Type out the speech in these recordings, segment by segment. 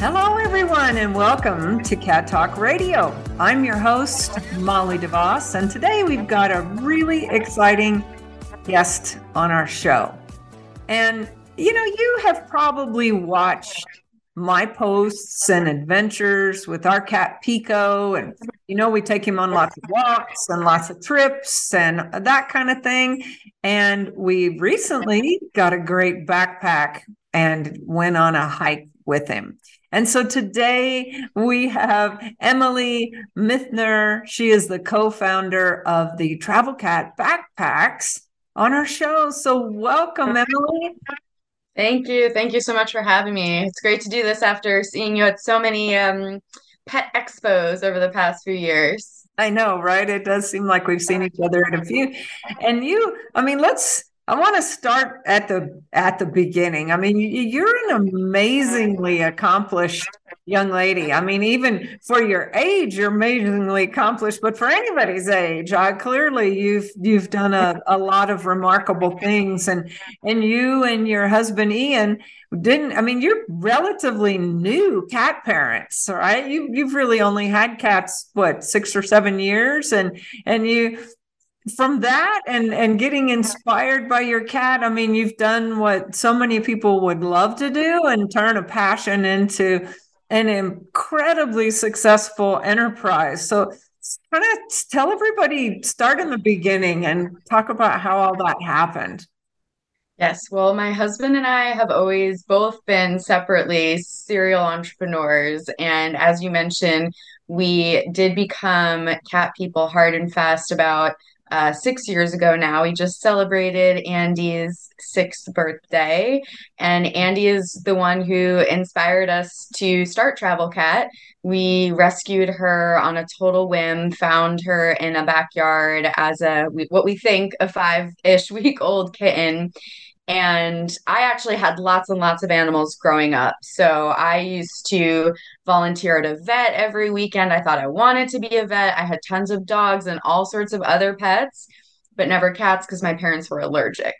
Hello, everyone, and welcome to Cat Talk Radio. I'm your host, Molly DeVos, and today we've got a really exciting guest on our show. And, you know, you have probably watched my posts and adventures with our cat Pico. And, you know, we take him on lots of walks and lots of trips and that kind of thing. And we recently got a great backpack and went on a hike with him. And so today we have Emily Mithner. She is the co founder of the Travel Cat Backpacks on our show. So, welcome, Emily. Thank you. Thank you so much for having me. It's great to do this after seeing you at so many um, pet expos over the past few years. I know, right? It does seem like we've seen each other at a few. And you, I mean, let's I want to start at the at the beginning. I mean, you're an amazingly accomplished young lady. I mean, even for your age, you're amazingly accomplished. But for anybody's age, I, clearly you've you've done a, a lot of remarkable things. And and you and your husband Ian didn't. I mean, you're relatively new cat parents, right? You you've really only had cats what six or seven years, and and you from that and and getting inspired by your cat i mean you've done what so many people would love to do and turn a passion into an incredibly successful enterprise. So kind of tell everybody start in the beginning and talk about how all that happened. Yes. Well my husband and i have always both been separately serial entrepreneurs. And as you mentioned we did become cat people hard and fast about uh, six years ago now. We just celebrated Andie's sixth birthday, and Andie is the one who inspired us to start Travel Cat. We rescued her on a total whim, found her in a backyard as a what we think a five ish week old kitten. And I actually had lots and lots of animals growing up. So I used to volunteer at a vet every weekend. I thought I wanted to be a vet. I had tons of dogs and all sorts of other pets, but never cats because my parents were allergic.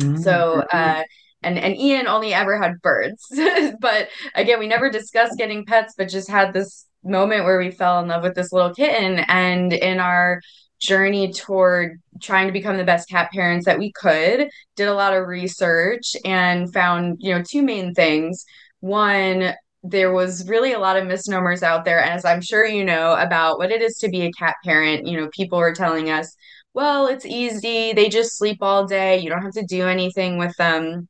Mm-hmm. So, uh, and and Ian only ever had birds. but again, we never discussed getting pets, but just had this moment where we fell in love with this little kitten. And in our journey toward trying to become the best cat parents that we could did a lot of research and found you know two main things. One there was really a lot of misnomers out there as i'm sure you know about what it is to be a cat parent. You know people were telling us well it's easy. They just sleep all day. You don't have to do anything with them.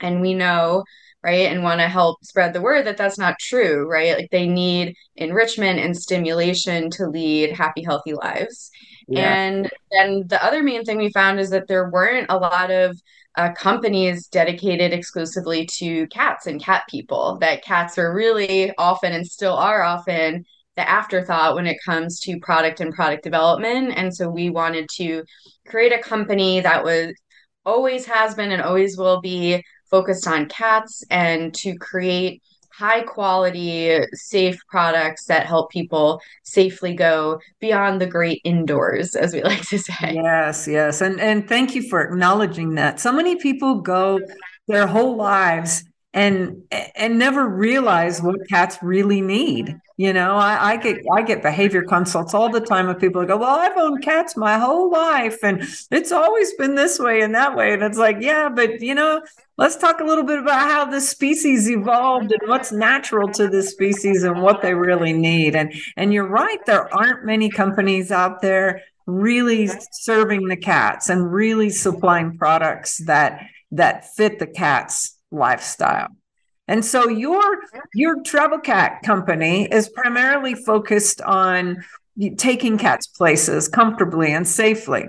And we know right and want to help spread the word that that's not true right? Like they need enrichment and stimulation to lead happy healthy lives yeah. And then the other main thing we found is that there weren't a lot of uh, companies dedicated exclusively to cats and cat people, that cats are really often and still are often the afterthought when it comes to product and product development. And so we wanted to create a company that was always has been and always will be focused on cats and to create high quality, safe products that help people safely go beyond the great indoors, as we like to say. Yes, yes. And and thank you for acknowledging that. So many people go their whole lives and and never realize what cats really need. Mm-hmm. You know, I, I, get I get behavior consults all the time of people who go, Well, I've owned cats my whole life and it's always been this way and that way. And it's like, yeah, but you know, let's talk a little bit about how this species evolved and what's mm-hmm. natural to this species and what they really need. And and you're right, there aren't many companies out there really mm-hmm. serving the cats and really supplying products that that fit the cats lifestyle. And so your your travel cat company is primarily focused on taking cats places comfortably and safely.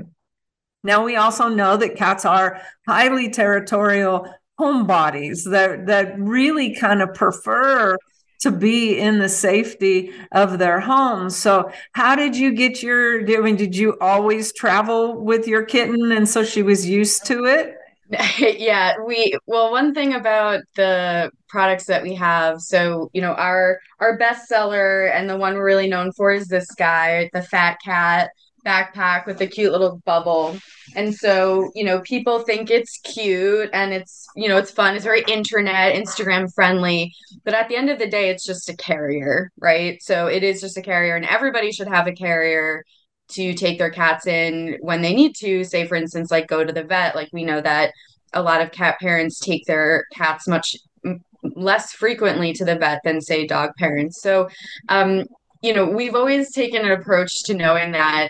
Now we also know that cats are highly territorial homebodies that that really kind of prefer to be in the safety of their homes. So, how did you get your? I mean, did you always travel with your kitten, and so she was used to it? yeah, we well, one thing about the products that we have, so you know, our our bestseller and the one we're really known for is this guy, the fat cat backpack with the cute little bubble. And so, you know, people think it's cute and it's, you know, it's fun. It's very internet, Instagram friendly. But at the end of the day, it's just a carrier, right? So it is just a carrier, and everybody should have a carrier to take their cats in when they need to. Say, for instance, like go to the vet. Like we know that a lot of cat parents take their cats much less frequently to the vet than, say, dog parents. So, um, you know, we've always taken an approach to knowing that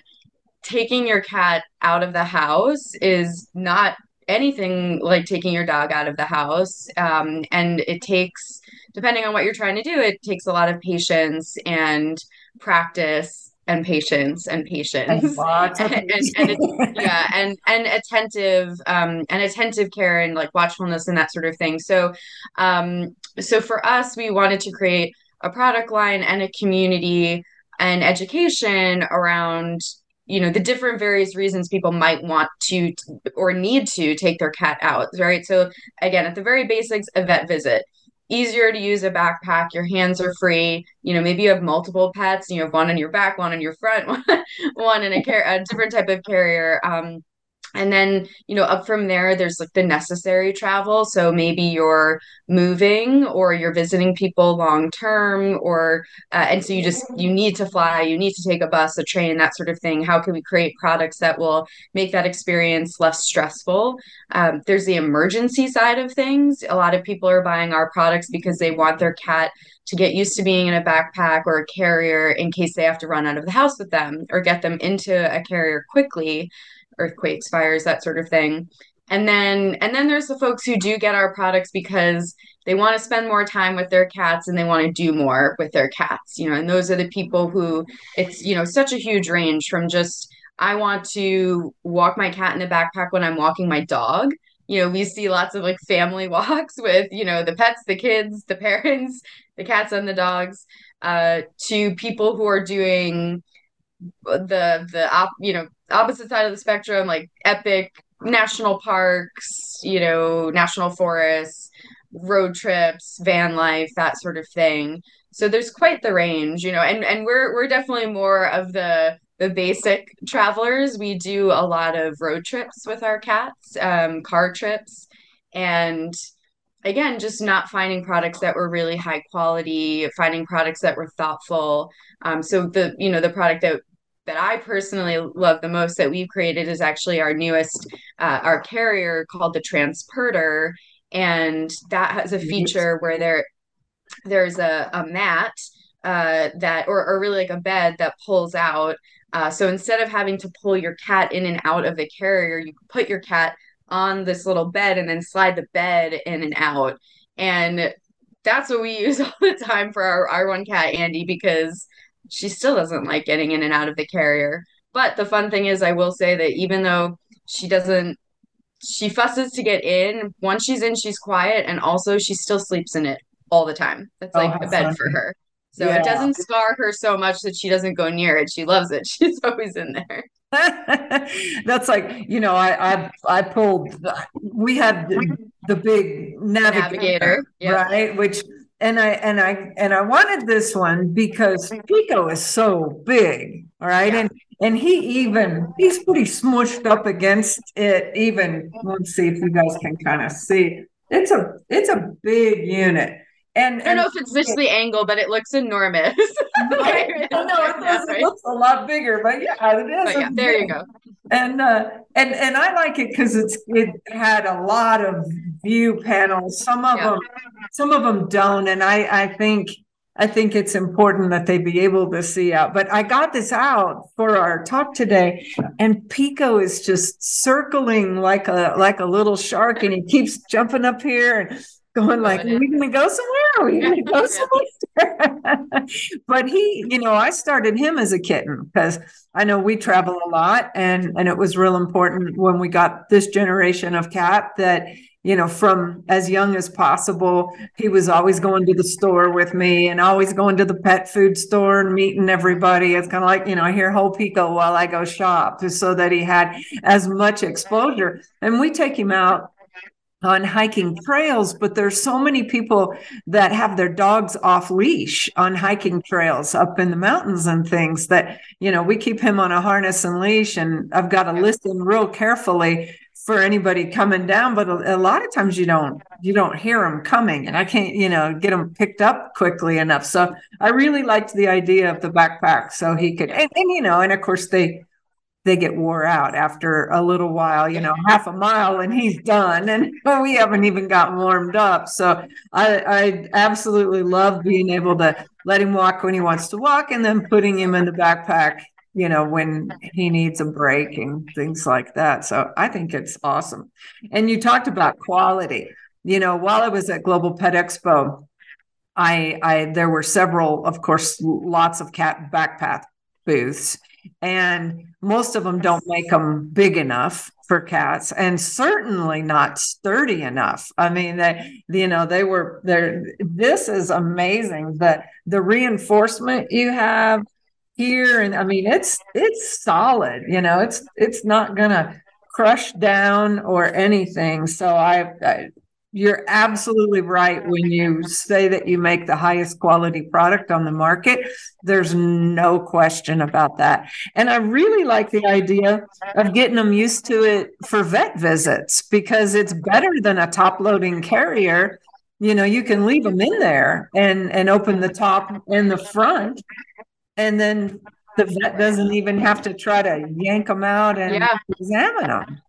taking your cat out of the house is not anything like taking your dog out of the house. Um, and it takes, depending on what you're trying to do, it takes a lot of patience and practice and patience and patience. and, and, and, yeah and and attentive um and attentive care and like watchfulness and that sort of thing. So um so for us we wanted to create a product line and a community and education around you know the different various reasons people might want to or need to take their cat out right? So again at the very basics a vet visit easier to use a backpack your hands are free. You know maybe you have multiple pets you have one on your back one on your front one, one in a, car- a different type of carrier. Um, and then you know up from there there's like the necessary travel. So maybe you're moving or you're visiting people long term or uh, and so you just you need to fly you need to take a bus a train that sort of thing. How can we create products that will make that experience less stressful? Um, there's the emergency side of things. A lot of people are buying our products because they want their cat to get used to being in a backpack or a carrier in case they have to run out of the house with them or get them into a carrier quickly earthquakes, fires, that sort of thing. And then and then there's the folks who do get our products because they want to spend more time with their cats and they want to do more with their cats, you know, and those are the people who it's, you know, such a huge range from just I want to walk my cat in a backpack when I'm walking my dog. You know, we see lots of like family walks with, you know, the pets, the kids, the parents, the cats and the dogs, uh, to people who are doing the the op, you know opposite side of the spectrum like epic national parks you know national forests road trips van life that sort of thing. So there's quite the range you know and and we're we're definitely more of the the basic travelers. We do a lot of road trips with our cats um, car trips. And again just not finding products that were really high quality finding products that were thoughtful. Um, so the you know the product that that I personally love the most that we've created is actually our newest uh, our carrier called the Transporter, and that has a feature where there there's a, a mat uh, that or, or really like a bed that pulls out. Uh, so instead of having to pull your cat in and out of the carrier, you put your cat on this little bed and then slide the bed in and out. And that's what we use all the time for our, our one cat, Andie, because she still doesn't like getting in and out of the carrier. But the fun thing is, I will say that even though she doesn't, she fusses to get in, once she's in, she's quiet. And also, she still sleeps in it all the time. That's oh, like oh, a bed for her. So yeah. it doesn't scar her so much that she doesn't go near it. She loves it. She's always in there. That's like you know I I I pulled we had the, the big navigator, navigator yeah. right which and I and I and I wanted this one because Pico is so big, all right, yeah. and and he even he's pretty smushed up against it. Even let's see if you guys can kind of see. It's a it's a big unit. And, I don't know if it's just the angle, but it looks enormous. I know it, does, it looks a lot bigger, but yeah, it is. yeah, there you go. And uh, and and I like it because it's it had a lot of view panels. Some of yeah. them, some of them don't, and I I think I think it's important that they be able to see out. But I got this out for our talk today, and Pico is just circling like a like a little shark, and he keeps jumping up here and going like, "Are we going to go somewhere? Are we going to go somewhere?" but he, you know, I started him as a kitten because I know we travel a lot, and and it was real important when we got this generation of cat that you know, from as young as possible. He was always going to the store with me and always going to the pet food store and meeting everybody. It's kind of like, you know, I hear whole pico while I go shop so that he had as much exposure. And we take him out on hiking trails, but there's so many people that have their dogs off leash on hiking trails up in the mountains and things that, you know, we keep him on a harness and leash. And I've got to listen real carefully for anybody coming down but a, a, lot of times you don't you don't hear them coming and i can't you know get them picked up quickly enough so i really liked the idea of the backpack so he could and, and you know and of course they they get wore out after a little while you know half a mile and he's done and we haven't even gotten warmed up so i i absolutely love being able to let him walk when he wants to walk and then putting him in the backpack you know, when he needs a break and things like that. So I think it's awesome. And you talked about quality. You know, while I was at Global Pet Expo, I, I there were several, of course, lots of cat backpack booths, and most of them don't make them big enough for cats, and certainly not sturdy enough. I mean, they, you know, they were there. This is amazing that the reinforcement you have here and i mean it's it's solid you know it's it's not gonna crush down or anything so I, I, you're absolutely right when you say that you make the highest quality product on the market there's no question about that and i really like the idea of getting them used to it for vet visits because it's better than a top loading carrier you know you can leave them in there and and open the top and the front and then the vet doesn't even have to try to yank them out and yeah. examine them.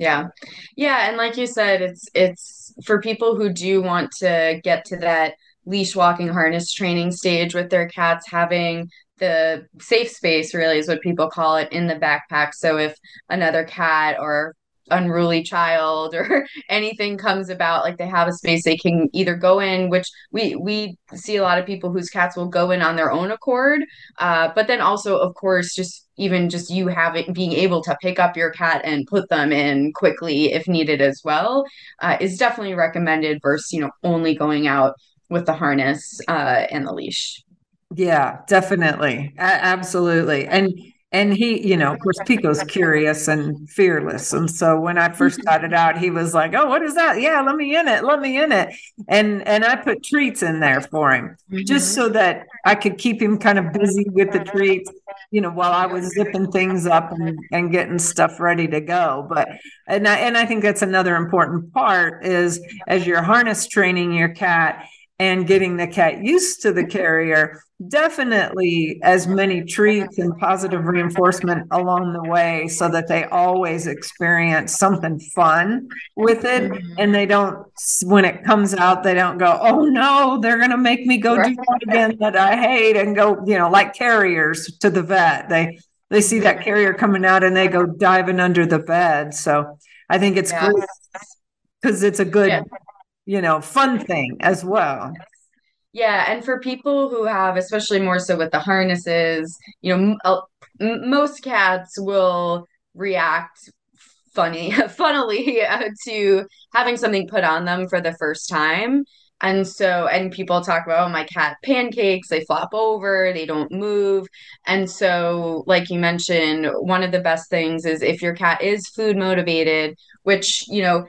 Yeah. Yeah, and like you said, it's it's for people who do want to get to that leash walking harness training stage with their cats having the safe space really is what people call it in the backpack so if another cat or unruly child or anything comes about like they have a space they can either go in which we we see a lot of people whose cats will go in on their own accord. Uh, but then also of course just even just you having being able to pick up your cat and put them in quickly if needed as well uh, is definitely recommended versus you know only going out with the harness uh, and the leash. Yeah definitely. A- absolutely. And and he, you know, of course, Pico's curious and fearless. And so when I first got it out, he was like, "Oh, what is that? Yeah, let me in it. Let me in it." And and I put treats in there for him mm-hmm. just so that I could keep him kind of busy with the treats, you know, while I was zipping things up and, and getting stuff ready to go. But and I and I think that's another important part is as you're harness training your cat and getting the cat used to the carrier definitely as many treats and positive reinforcement along the way so that they always experience something fun with it mm-hmm. and they don't when it comes out they don't go oh no they're going to make me go do that again that i hate and go you know like carriers to the vet they they see that carrier coming out and they go diving under the bed so i think it's yeah. great because it's a good yeah. You know fun thing as well yeah, and for people who have, especially more so with the harnesses, you know, m- most cats will react funny, funnily uh, to having something put on them for the first time. And so, and people talk about, oh, my cat pancakes, they flop over, they don't move. And so, like you mentioned, one of the best things is if your cat is food motivated, which, you know,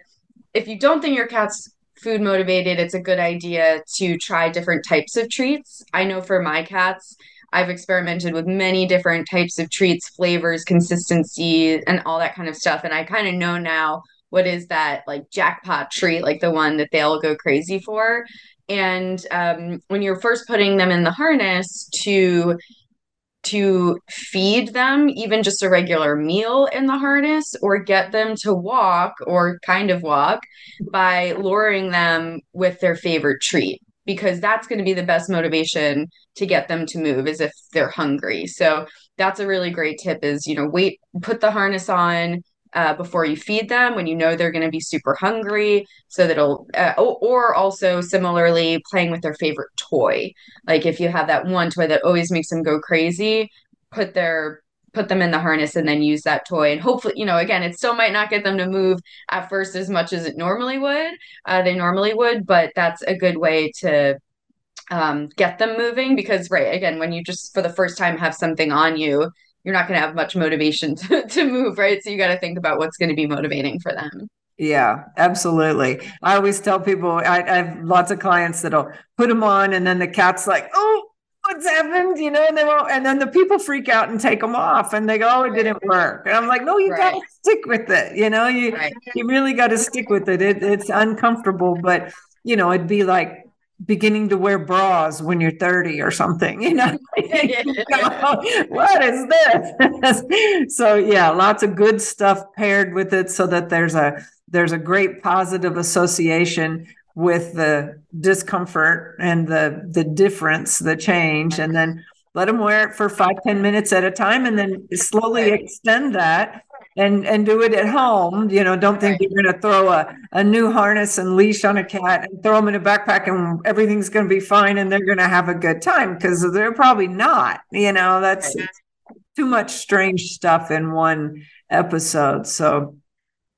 if you don't think your cat's food motivated, it's a good idea to try different types of treats. I know for my cats, I've experimented with many different types of treats, flavors, consistency, and all that kind of stuff. And I kind of know now what is that like jackpot treat, like the one that they'll go crazy for. And um, when you're first putting them in the harness to to feed them even just a regular meal in the harness or get them to walk or kind of walk by luring them with their favorite treat because that's going to be the best motivation to get them to move is if they're hungry. So that's a really great tip is you know wait put the harness on uh, before you feed them when you know they're going to be super hungry so that it'll uh, or also similarly playing with their favorite toy. Like if you have that one toy that always makes them go crazy put their put them in the harness and then use that toy. And hopefully you know again it still might not get them to move at first as much as it normally would uh, they normally would but that's a good way to um, get them moving because right again when you just for the first time have something on you you're not going to have much motivation to, to move right so you got to think about what's going to be motivating for them yeah, absolutely. I always tell people I, I, have lots of clients that'll put them on, and then the cat's like, "Oh, what's happened?" You know, and they won't, and then the people freak out and take them off, and they go, "Oh, it didn't work." And I'm like, "No, you right. got to stick with it. You know, you right. you really got to stick with it. it. It's uncomfortable, but you know, it'd be like beginning to wear bras when you're 30 or something you know? What is this? So yeah lots of good stuff paired with it so that there's a there's a great positive association with the discomfort and the the difference the change and then let them wear it for five ten minutes at a time and then slowly extend that and and do it at home you know don't think you're going to throw a, a new harness and leash on a cat and throw them in a backpack and everything's going to be fine and they're going to have a good time because they're probably not you know that's too much strange stuff in one episode. So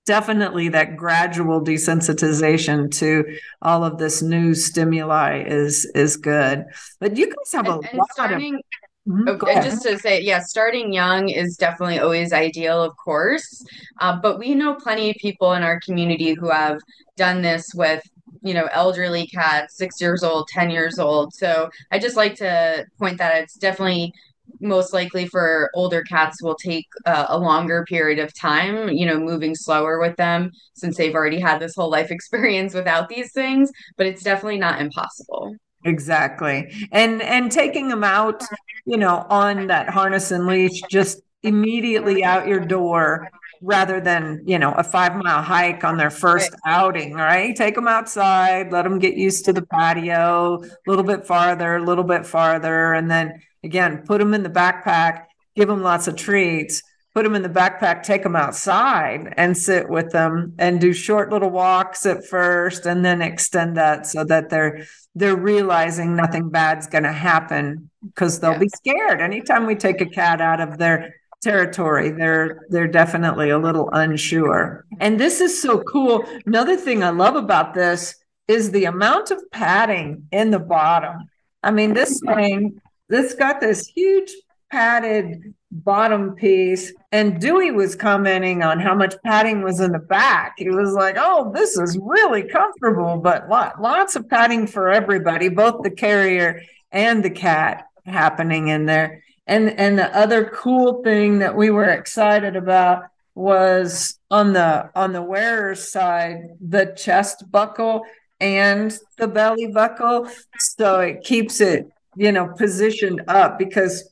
definitely that gradual desensitization to all of this new stimuli is is good. But you guys have and, a lot starting, of Mm-hmm. And just to say, yeah, starting young is definitely always ideal, of course. Uh, but we know plenty of people in our community who have done this with, you know, elderly cats, six years old, 10 years old. So I just like to point that it's definitely most likely for older cats will take uh, a longer period of time you know moving slower with them since they've already had this whole life experience without these things but it's definitely not impossible exactly. And and taking them out you know on that harness and leash just immediately out your door rather than you know a five mile hike on their first outing right? Take them outside let them get used to the patio a little bit farther a little bit farther and then again put them in the backpack give them lots of treats put them in the backpack take them outside and sit with them and do short little walks at first and then extend that so that they're they're realizing nothing bad's going to happen because they'll yeah. be scared. Anytime we take a cat out of their territory they're they're definitely a little unsure. And this is so cool. Another thing i love about this is the amount of padding in the bottom. I mean this thing this got this huge padded bottom piece and dewey was commenting on how much padding was in the back. He was like oh this is really comfortable but lot, lots of padding for everybody both the carrier and the cat happening in there. And and the other cool thing that we were excited about was on the on the wearer's side the chest buckle and the belly buckle. So it keeps it you know positioned up because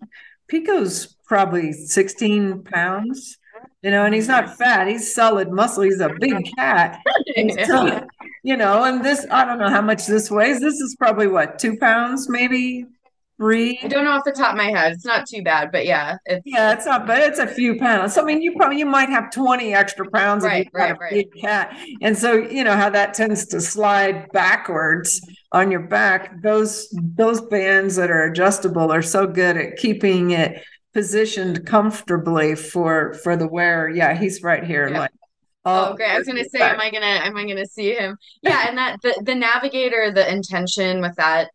pico's probably 16 pounds you know and he's not mm-hmm. fat he's solid muscle he's a big mm-hmm. cat so, you know and this i don't know how much this weighs this is probably what two pounds maybe three. I don't know off the top of my head. It's not too bad, but yeah. It's, yeah, it's not bad. It's a few pounds. So, I mean, you probably you might have 20 extra pounds right, right, right. big cat. And so, you know, how that tends to slide backwards on your back. Those those bands that are adjustable are so good at keeping it positioned comfortably for for the wearer. Yeah, he's right here. Yeah. Like Oh, great! I was gonna say, am I gonna am I gonna see him? Yeah, and that the the navigator, the intention with that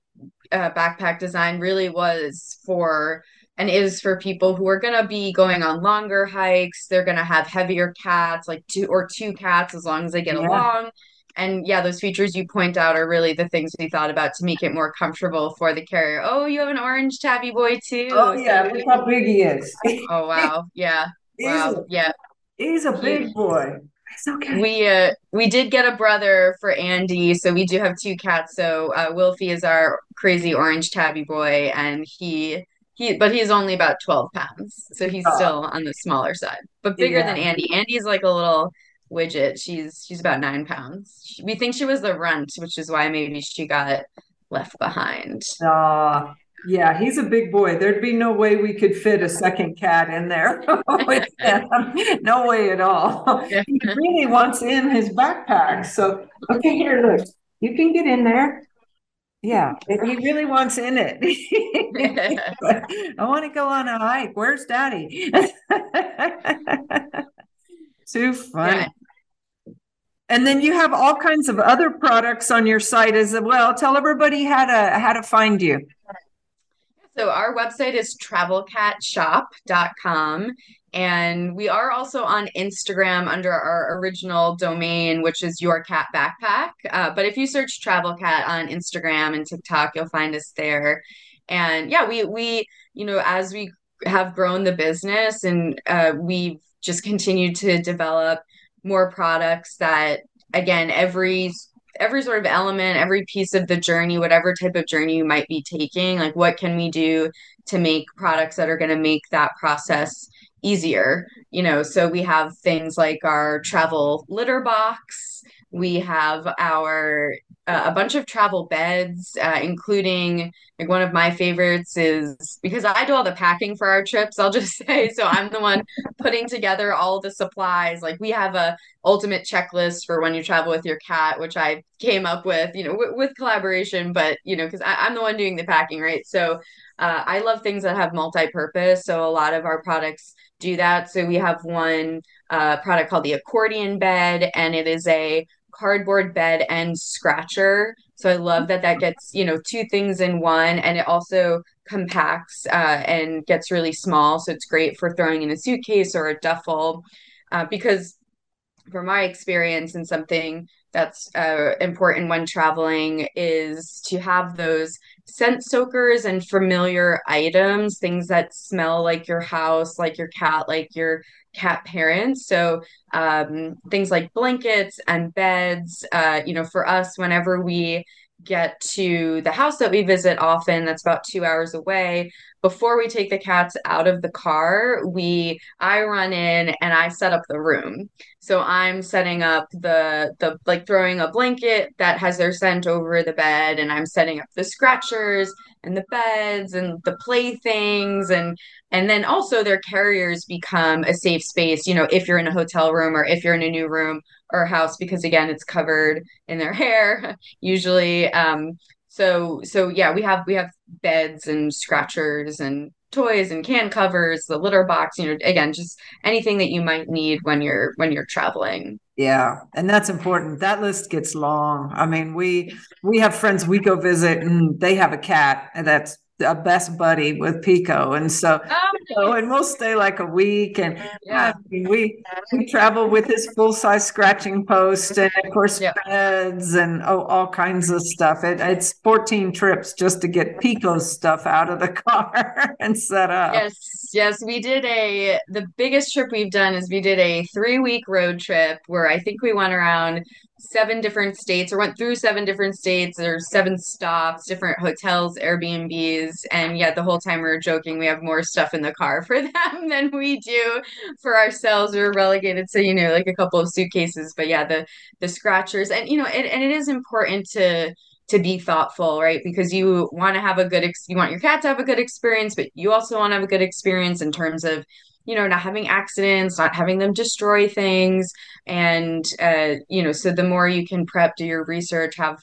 uh, backpack design really was for and is for people who are going to be going on longer hikes. They're going to have heavier cats, like two or two cats, as long as they get yeah. along. And yeah, those features you point out are really the things we thought about to make it more comfortable for the carrier. Oh, you have an orange tabby boy too. Oh yeah, look how big he is. oh wow, yeah, wow, a, yeah. He's a big boy. It's okay. We uh we did get a brother for Andie, so we do have two cats. So uh, Wilfie is our crazy orange tabby boy, and he he but he's only about 12 pounds so he's oh. still on the smaller side but bigger yeah. than andy andy's like a little widget. She's she's about nine pounds. We think she was the runt which is why maybe she got left behind. Uh, yeah he's a big boy. There'd be no way we could fit a second cat in there no way at all. He really wants in his backpack. So okay here look. You can get in there. Yeah, he really wants in it. I want to go on a hike. Where's daddy? Too funny. Yeah. And then you have all kinds of other products on your site as well. Tell everybody how to how to find you. So our website is travelcatshop.com and we are also on Instagram under our original domain, which is Your Cat Backpack. Uh, but if you search Travel Cat on Instagram and TikTok, you'll find us there. And yeah, we we you know as we have grown the business and uh, we've just continue to develop more products that again every every sort of element every piece of the journey whatever type of journey you might be taking like what can we do to make products that are going to make that process easier? You know so we have things like our travel litter box. We have our uh, a bunch of travel beds uh, including like one of my favorites is because i do all the packing for our trips i'll just say so i'm the one putting together all the supplies like we have a ultimate checklist for when you travel with your cat which i came up with you know w- with collaboration but you know because i'm the one doing the packing right so uh, i love things that have multi-purpose so a lot of our products do that. So we have one uh, product called the accordion bed, and it is a cardboard bed and scratcher. So I love that that gets you know two things in one, and it also compacts uh, and gets really small. So it's great for throwing in a suitcase or a duffel, uh, because from my experience and something that's uh, important when traveling is to have those scent soakers and familiar items, things that smell like your house, like your cat, like your cat parents. So um, things like blankets and beds. Uh, you know, for us, whenever we get to the house that we visit often that's about two hours away. Before we take the cats out of the car we i run in and i set up the room. So i'm setting up the the like throwing a blanket that has their scent over the bed and i'm setting up the scratchers and the beds and the playthings and and then also their carriers become a safe space. You know if you're in a hotel room or if you're in a new room or house because again it's covered in their hair usually. Um so so yeah we have we have beds and scratchers and toys and can covers the litter box you know again just anything that you might need when you're when you're traveling. Yeah and that's important. That list gets long. I mean we we have friends we go visit and they have a cat and that's a best buddy with Pico, and so, oh, and we'll stay like a week. And yeah, I mean, we we travel with his full size scratching post, and of course yeah. beds and oh, all kinds of stuff. It, it's fourteen trips just to get Pico's stuff out of the car and set up. Yes, yes, we did a the biggest trip we've done is we did a three week road trip where I think we went around seven different states or went through seven different states or seven stops, different hotels, Airbnbs. And yet the whole time we are joking, we have more stuff in the car for them than we do for ourselves. We are relegated to, you know, like a couple of suitcases. But yeah, the the scratchers and you know, and, and it is important to to be thoughtful, right? Because you want to have a good ex- you want your cat to have a good experience, but you also want to have a good experience in terms of you know not having accidents not having them destroy things. And uh, you know so the more you can prep do your research have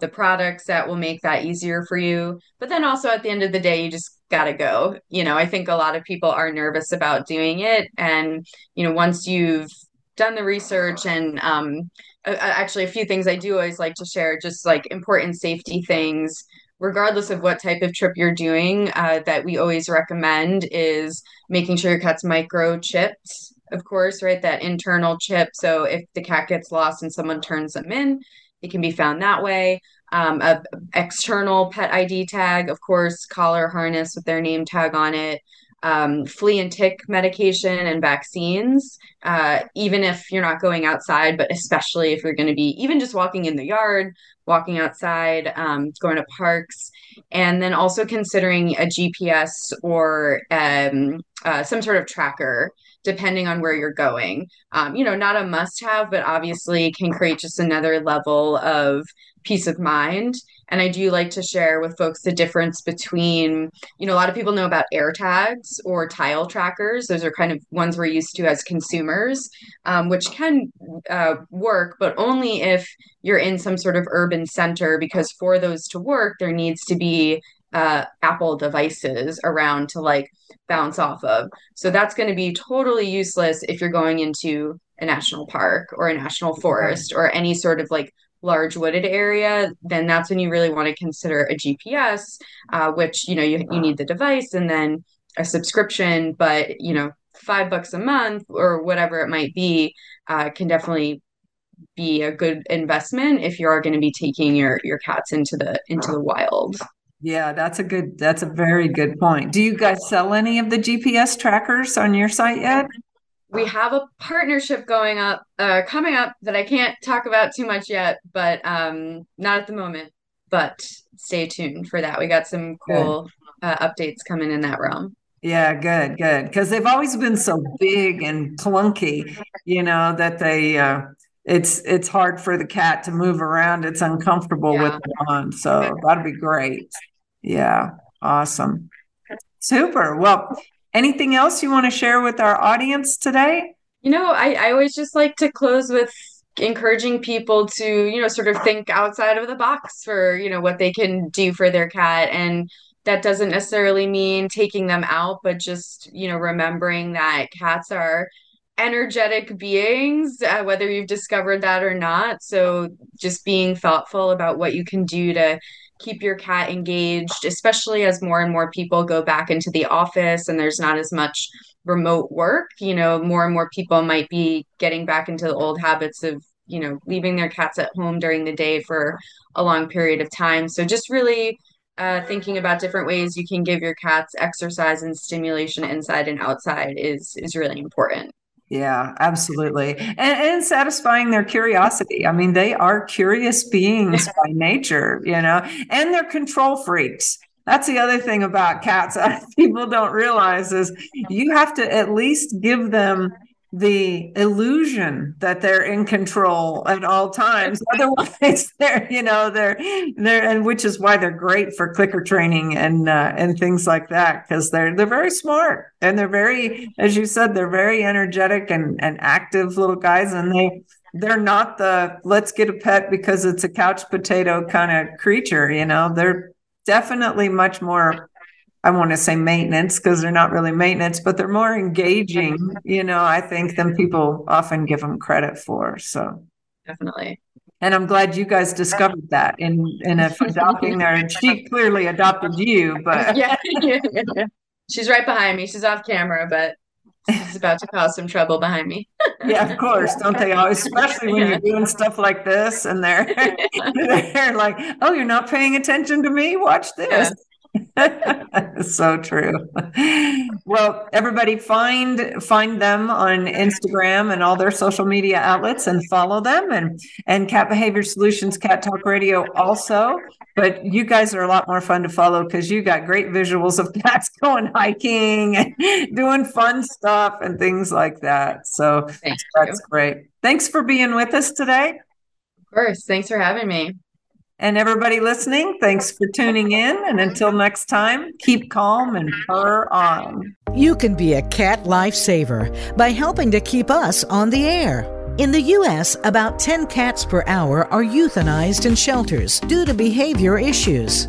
the products that will make that easier for you. But then also at the end of the day you just gotta go. You know i think a lot of people are nervous about doing it. And you know once you've done the research and um, actually a few things i do always like to share just like important safety things regardless of what type of trip you're doing, uh, that we always recommend is making sure your cat's microchipped, of course, right? That internal chip. So if the cat gets lost and someone turns them in, it can be found that way. Um, a external pet ID tag, of course, collar harness with their name tag on it. Um, flea and tick medication and vaccines, uh, even if you're not going outside, but especially if you're going to be even just walking in the yard, walking outside, um, going to parks, and then also considering a GPS or um, uh, some sort of tracker depending on where you're going. Um, you know, not a must have, but obviously can create just another level of peace of mind. And I do like to share with folks the difference between, you know, a lot of people know about air tags or tile trackers. Those are kind of ones we're used to as consumers, um, which can uh, work, but only if you're in some sort of urban center, because for those to work, there needs to be uh, Apple devices around to like bounce off of. So that's going to be totally useless if you're going into a national park or a national forest or any sort of like large wooded area, then that's when you really want to consider a GPS, uh, which you know you, you need the device and then a subscription, but you know five bucks a month or whatever it might be uh, can definitely be a good investment if you are going to be taking your your cats into the into the wild. Yeah, that's a good that's a very good point. Do you guys sell any of the GPS trackers on your site yet? We have a partnership going up uh, coming up that i can't talk about too much yet but um not at the moment but stay tuned for that. We got some cool uh, updates coming in that realm. Yeah good good. Because they've always been so big and clunky you know that they uh it's it's hard for the cat to move around. It's uncomfortable yeah. with them on so that'd be great. Yeah awesome. Super. Well Anything else you want to share with our audience today? You know, I, I always just like to close with encouraging people to, you know, sort of think outside of the box for, you know, what they can do for their cat. And that doesn't necessarily mean taking them out, but just, you know, remembering that cats are energetic beings, uh, whether you've discovered that or not. So just being thoughtful about what you can do to keep your cat engaged, especially as more and more people go back into the office and there's not as much remote work. You know, more and more people might be getting back into the old habits of, you know, leaving their cats at home during the day for a long period of time. So just really uh, thinking about different ways you can give your cats exercise and stimulation inside and outside is is really important. Yeah, absolutely. And, and, satisfying their curiosity. I mean, they are curious beings by nature, you know, and they're control freaks. That's the other thing about cats people don't realize is you have to at least give them the illusion that they're in control at all times. Otherwise, they're you know they're they're and which is why they're great for clicker training and uh, and things like that because they're they're very smart and they're very as you said they're very energetic and and active little guys and they they're not the let's get a pet because it's a couch potato kind of creature. You know they're definitely much more I want to say maintenance because they're not really maintenance, but they're more engaging, you know, I think than people often give them credit for. So definitely. And I'm glad you guys discovered that in in adopting her. She clearly adopted you, but yeah, yeah, yeah, she's right behind me. She's off camera, but she's about to cause some trouble behind me. yeah, of course. Don't they always, especially when you're doing stuff like this and they're they're like, Oh, you're not paying attention to me? Watch this. so true. Well, everybody find find them on Instagram and all their social media outlets and follow them and and Cat Behavior Solutions Cat Talk Radio also. But you guys are a lot more fun to follow because you got great visuals of cats going hiking and doing fun stuff and things like that. So Thank that's you. great. Thanks for being with us today. Of course. Thanks for having me. And everybody listening, thanks for tuning in. And until next time, keep calm and purr on. You can be a cat lifesaver by helping to keep us on the air. In the U.S., about 10 cats per hour are euthanized in shelters due to behavior issues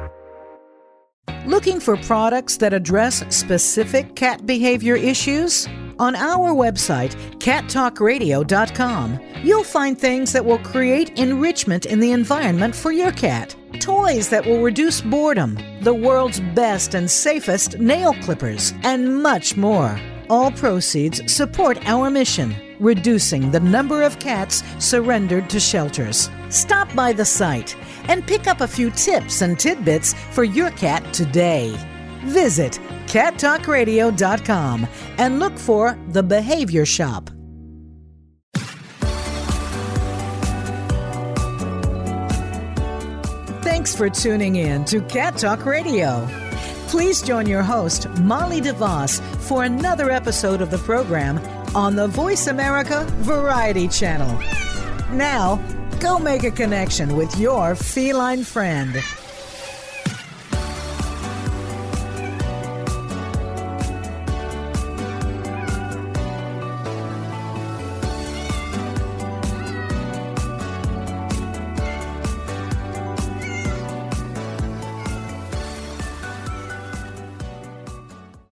Looking for products that address specific cat behavior issues? On our website, cattalkradio.com, you'll find things that will create enrichment in the environment for your cat. Toys that will reduce boredom, the world's best and safest nail clippers, and much more. All proceeds support our mission, reducing the number of cats surrendered to shelters. Stop by the site and pick up a few tips and tidbits for your cat today. Visit cattalkradio.com and look for The Behavior Shop. Thanks for tuning in to Cat Talk Radio. Please join your host, Molly DeVos, for another episode of the program on the Voice America Variety Channel. Now, go make a connection with your feline friend.